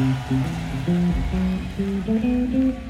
thank you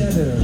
해야 되는